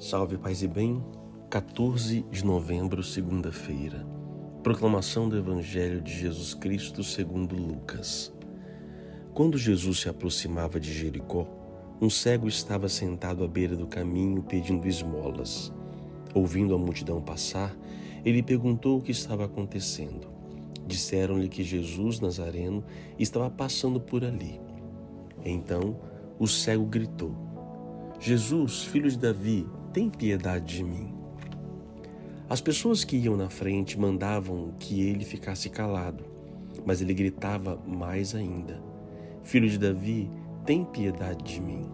Salve, paz e bem. 14 de novembro, segunda-feira. Proclamação do Evangelho de Jesus Cristo segundo Lucas. Quando Jesus se aproximava de Jericó, um cego estava sentado à beira do caminho pedindo esmolas. Ouvindo a multidão passar, ele perguntou o que estava acontecendo. Disseram-lhe que Jesus Nazareno estava passando por ali. Então o cego gritou: Jesus, filho de Davi, tem piedade de mim. As pessoas que iam na frente mandavam que ele ficasse calado, mas ele gritava mais ainda: Filho de Davi, tem piedade de mim.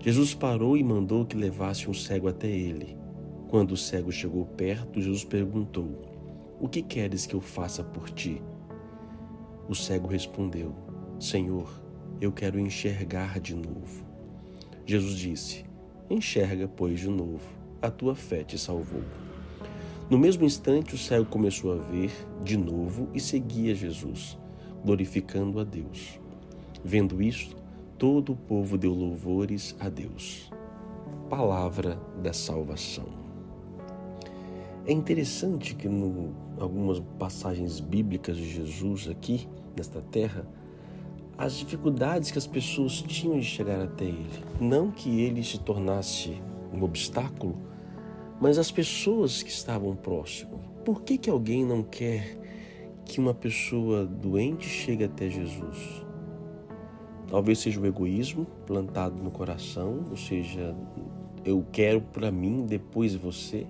Jesus parou e mandou que levasse um cego até ele. Quando o cego chegou perto, Jesus perguntou: O que queres que eu faça por ti? O cego respondeu: Senhor, eu quero enxergar de novo. Jesus disse: Enxerga, pois, de novo, a tua fé te salvou. No mesmo instante, o cego começou a ver de novo e seguia Jesus, glorificando a Deus. Vendo isto, todo o povo deu louvores a Deus. Palavra da salvação. É interessante que, em algumas passagens bíblicas de Jesus aqui, nesta terra, as dificuldades que as pessoas tinham de chegar até ele. Não que ele se tornasse um obstáculo, mas as pessoas que estavam próximas. Por que, que alguém não quer que uma pessoa doente chegue até Jesus? Talvez seja o egoísmo plantado no coração, ou seja, eu quero para mim, depois você.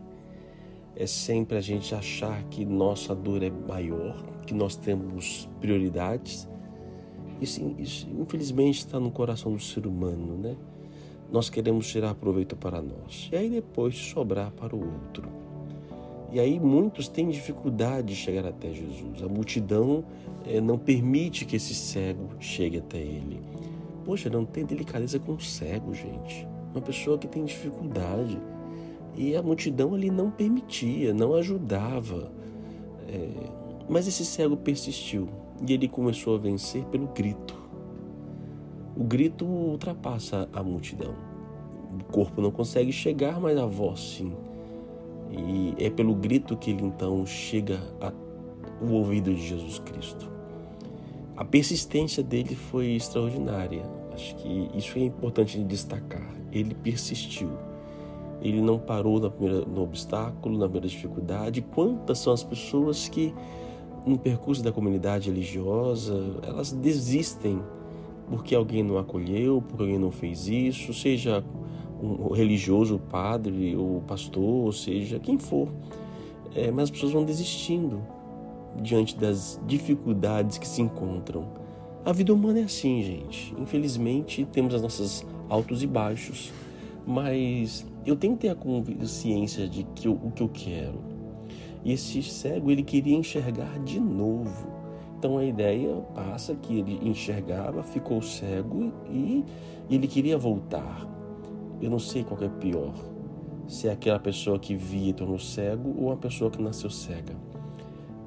É sempre a gente achar que nossa dor é maior, que nós temos prioridades isso, isso infelizmente está no coração do ser humano, né? Nós queremos tirar proveito para nós e aí depois sobrar para o outro. E aí muitos têm dificuldade de chegar até Jesus. A multidão é, não permite que esse cego chegue até ele. Poxa, não tem delicadeza com o cego, gente. Uma pessoa que tem dificuldade. E a multidão ali não permitia, não ajudava. É, mas esse cego persistiu e ele começou a vencer pelo grito. O grito ultrapassa a multidão. O corpo não consegue chegar, mas a voz sim. E é pelo grito que ele então chega ao ouvido de Jesus Cristo. A persistência dele foi extraordinária. Acho que isso é importante de destacar. Ele persistiu. Ele não parou primeira, no obstáculo, na primeira dificuldade. Quantas são as pessoas que no percurso da comunidade religiosa, elas desistem porque alguém não acolheu, porque alguém não fez isso, seja o religioso, o padre, o pastor, seja quem for. É, mas as pessoas vão desistindo diante das dificuldades que se encontram. A vida humana é assim, gente. Infelizmente, temos as nossas altos e baixos, mas eu tenho que ter a consciência de que eu, o que eu quero e esse cego ele queria enxergar de novo. Então a ideia passa que ele enxergava, ficou cego e ele queria voltar. Eu não sei qual é pior, se é aquela pessoa que via e tornou cego ou a pessoa que nasceu cega.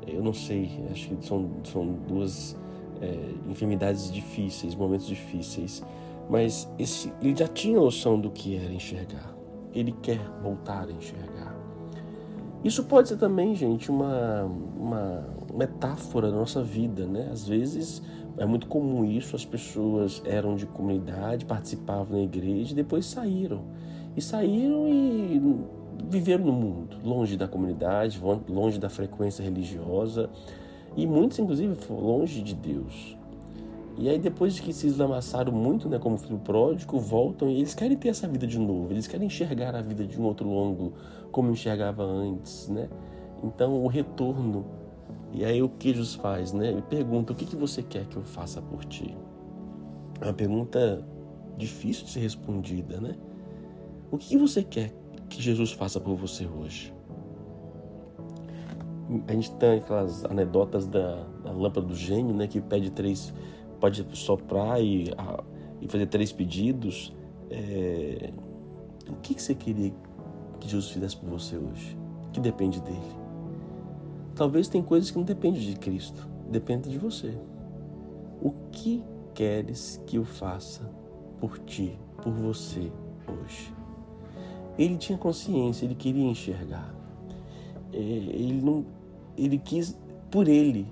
Eu não sei, acho que são, são duas é, enfermidades difíceis, momentos difíceis. Mas esse, ele já tinha noção do que era enxergar. Ele quer voltar a enxergar. Isso pode ser também, gente, uma, uma metáfora da nossa vida, né? Às vezes é muito comum isso, as pessoas eram de comunidade, participavam na igreja e depois saíram. E saíram e viveram no mundo, longe da comunidade, longe da frequência religiosa e muitos, inclusive, longe de Deus. E aí, depois de que se eslamassaram muito, né, como filho pródigo, voltam e eles querem ter essa vida de novo, eles querem enxergar a vida de um outro ângulo, como enxergava antes, né? Então, o retorno. E aí, o que Jesus faz, né? Ele pergunta: O que, que você quer que eu faça por ti? É uma pergunta difícil de ser respondida, né? O que, que você quer que Jesus faça por você hoje? A gente tem aquelas anedotas da, da lâmpada do gênio, né? Que pede três pode soprar e, a, e fazer três pedidos. É, o que, que você queria que Jesus fizesse por você hoje? Que depende dele. Talvez tem coisas que não dependem de Cristo, depende de você. O que queres que eu faça por ti, por você hoje? Ele tinha consciência, ele queria enxergar. É, ele não, ele quis por ele.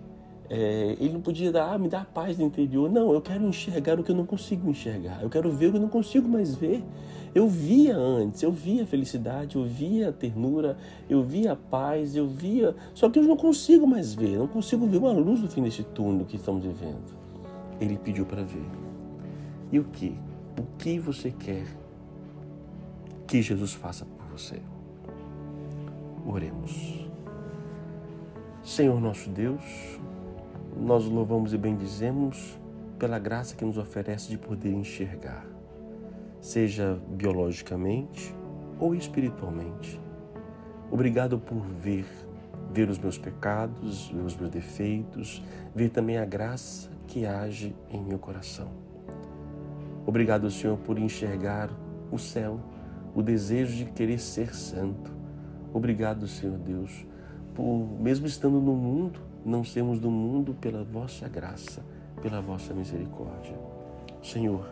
É, ele não podia dar, ah, me dar paz no interior. Não, eu quero enxergar o que eu não consigo enxergar. Eu quero ver o que eu não consigo mais ver. Eu via antes, eu via a felicidade, eu via a ternura, eu via a paz, eu via. Só que eu não consigo mais ver, não consigo ver uma luz no fim desse túnel que estamos vivendo. Ele pediu para ver. E o que? O que você quer que Jesus faça por você? Oremos. Senhor nosso Deus, nós louvamos e bendizemos pela graça que nos oferece de poder enxergar seja biologicamente ou espiritualmente. Obrigado por ver, ver os meus pecados, ver os meus defeitos, ver também a graça que age em meu coração. Obrigado, Senhor, por enxergar o céu, o desejo de querer ser santo. Obrigado, Senhor Deus, por, mesmo estando no mundo, não sermos do mundo pela vossa graça, pela vossa misericórdia. Senhor,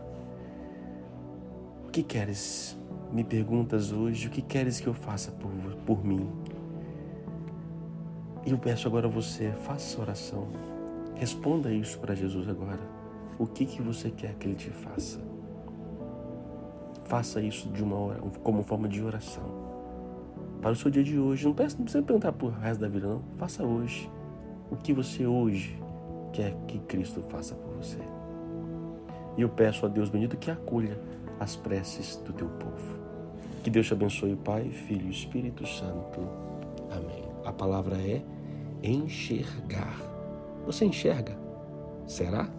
o que queres? Me perguntas hoje, o que queres que eu faça por, por mim? E eu peço agora a você, faça oração. Responda isso para Jesus agora. O que, que você quer que Ele te faça? Faça isso de uma hora, como forma de oração. Para o seu dia de hoje. Não, peça, não precisa perguntar por resto da vida, não. Faça hoje. O que você hoje quer que Cristo faça por você. E eu peço a Deus bendito que acolha as preces do teu povo. Que Deus te abençoe, Pai, Filho e Espírito Santo. Amém. A palavra é enxergar. Você enxerga? Será?